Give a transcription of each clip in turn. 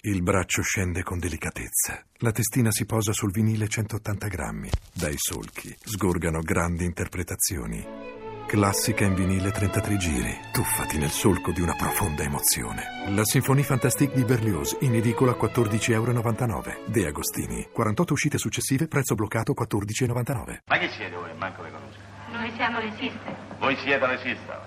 Il braccio scende con delicatezza. La testina si posa sul vinile 180 grammi. Dai solchi sgorgano grandi interpretazioni. Classica in vinile 33 giri. Tuffati nel solco di una profonda emozione. La Sinfonie Fantastique di Berlioz, in edicola 14,99 euro. De Agostini. 48 uscite successive, prezzo bloccato 14,99. Ma chi siete voi? Manco vi conosco. Noi siamo le sister. Voi siete le sister.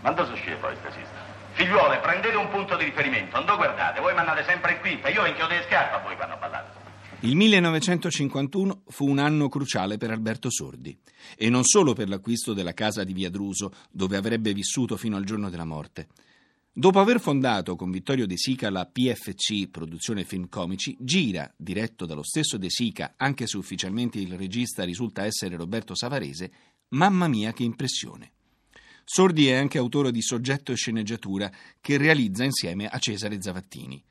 Ma dove sono scemo queste sister? Figliuole, prendete un punto di riferimento, non guardate, voi mi andate sempre qui, e io inchiodo le scarpe a voi quando ballate. Il 1951 fu un anno cruciale per Alberto Sordi e non solo per l'acquisto della casa di Via Druso, dove avrebbe vissuto fino al giorno della morte. Dopo aver fondato con Vittorio De Sica la PFC, Produzione Film Comici, gira, diretto dallo stesso De Sica, anche se ufficialmente il regista risulta essere Roberto Savarese, Mamma mia che impressione. Sordi è anche autore di soggetto e sceneggiatura che realizza insieme a Cesare Zavattini.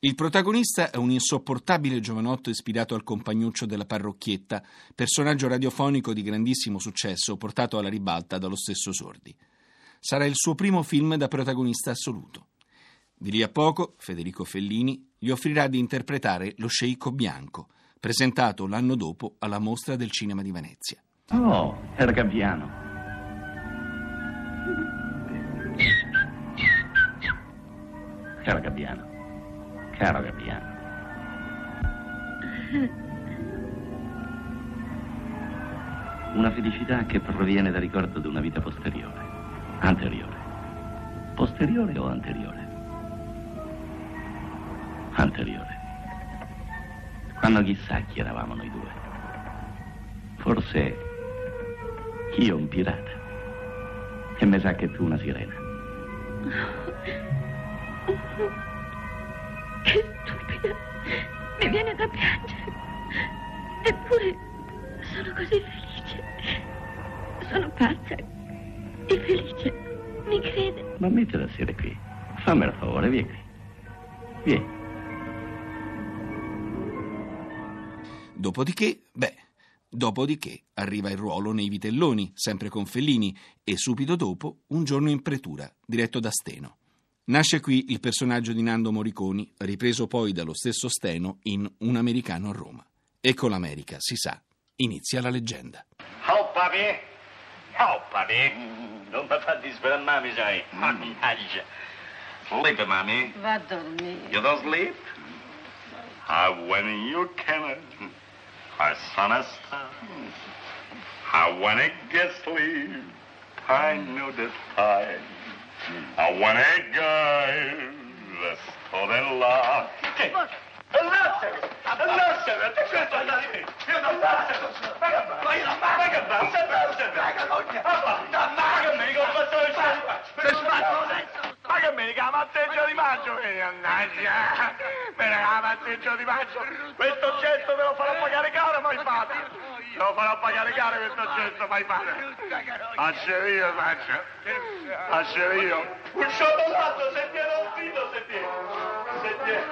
Il protagonista è un insopportabile giovanotto ispirato al compagnuccio della parrocchietta, personaggio radiofonico di grandissimo successo portato alla ribalta dallo stesso Sordi. Sarà il suo primo film da protagonista assoluto. Di lì a poco Federico Fellini gli offrirà di interpretare lo sceicco bianco, presentato l'anno dopo alla Mostra del Cinema di Venezia. Oh, era Gabbiano. Caro Gabbiano, caro Gabbiano. Una felicità che proviene dal ricordo di una vita posteriore, anteriore. Posteriore o anteriore? Anteriore. Quando chissà chi eravamo noi due. Forse io un pirata. E mi sa che tu una sirena. Che stupida. Mi viene da piangere. Eppure sono così felice. Sono pazza e felice. Mi crede? Ma mettila a sedere qui. Fammi il favore, vieni qui. Vieni. Dopodiché, beh, dopodiché arriva il ruolo nei Vitelloni, sempre con Fellini, e subito dopo Un giorno in pretura, diretto da Steno. Nasce qui il personaggio di Nando Moriconi, ripreso poi dallo stesso Steno in Un americano a Roma. E con l'America, si sa, inizia la leggenda. Oh, papi! Oh, papi! Non mi fa disperare, mami, sai. Mannaggia. Sleep, mami. Va a dormire. You don't sleep? Ah, when you can, a sinister, I when it gets leave, I know this time. I when it guy Ma mi chiama matteggio di maggio? Mannaggia! Chiama matteggio di maggio! Questo gesto me lo farò pagare caro, mai fatto! Me lo farò pagare caro questo gesto, mai fatto! Faccio io, faccio! Faccio io! Un cioccolato, se tiene un dito, se tiene! Se tiene!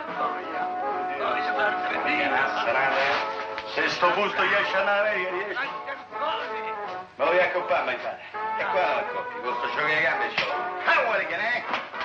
Se sto busto riesce a andare, riesce. Me lo voy a accoppiare, mai fare. E qua la accoppi, questo gioco di gambe ce l'ho. Ah, vuole che ne è?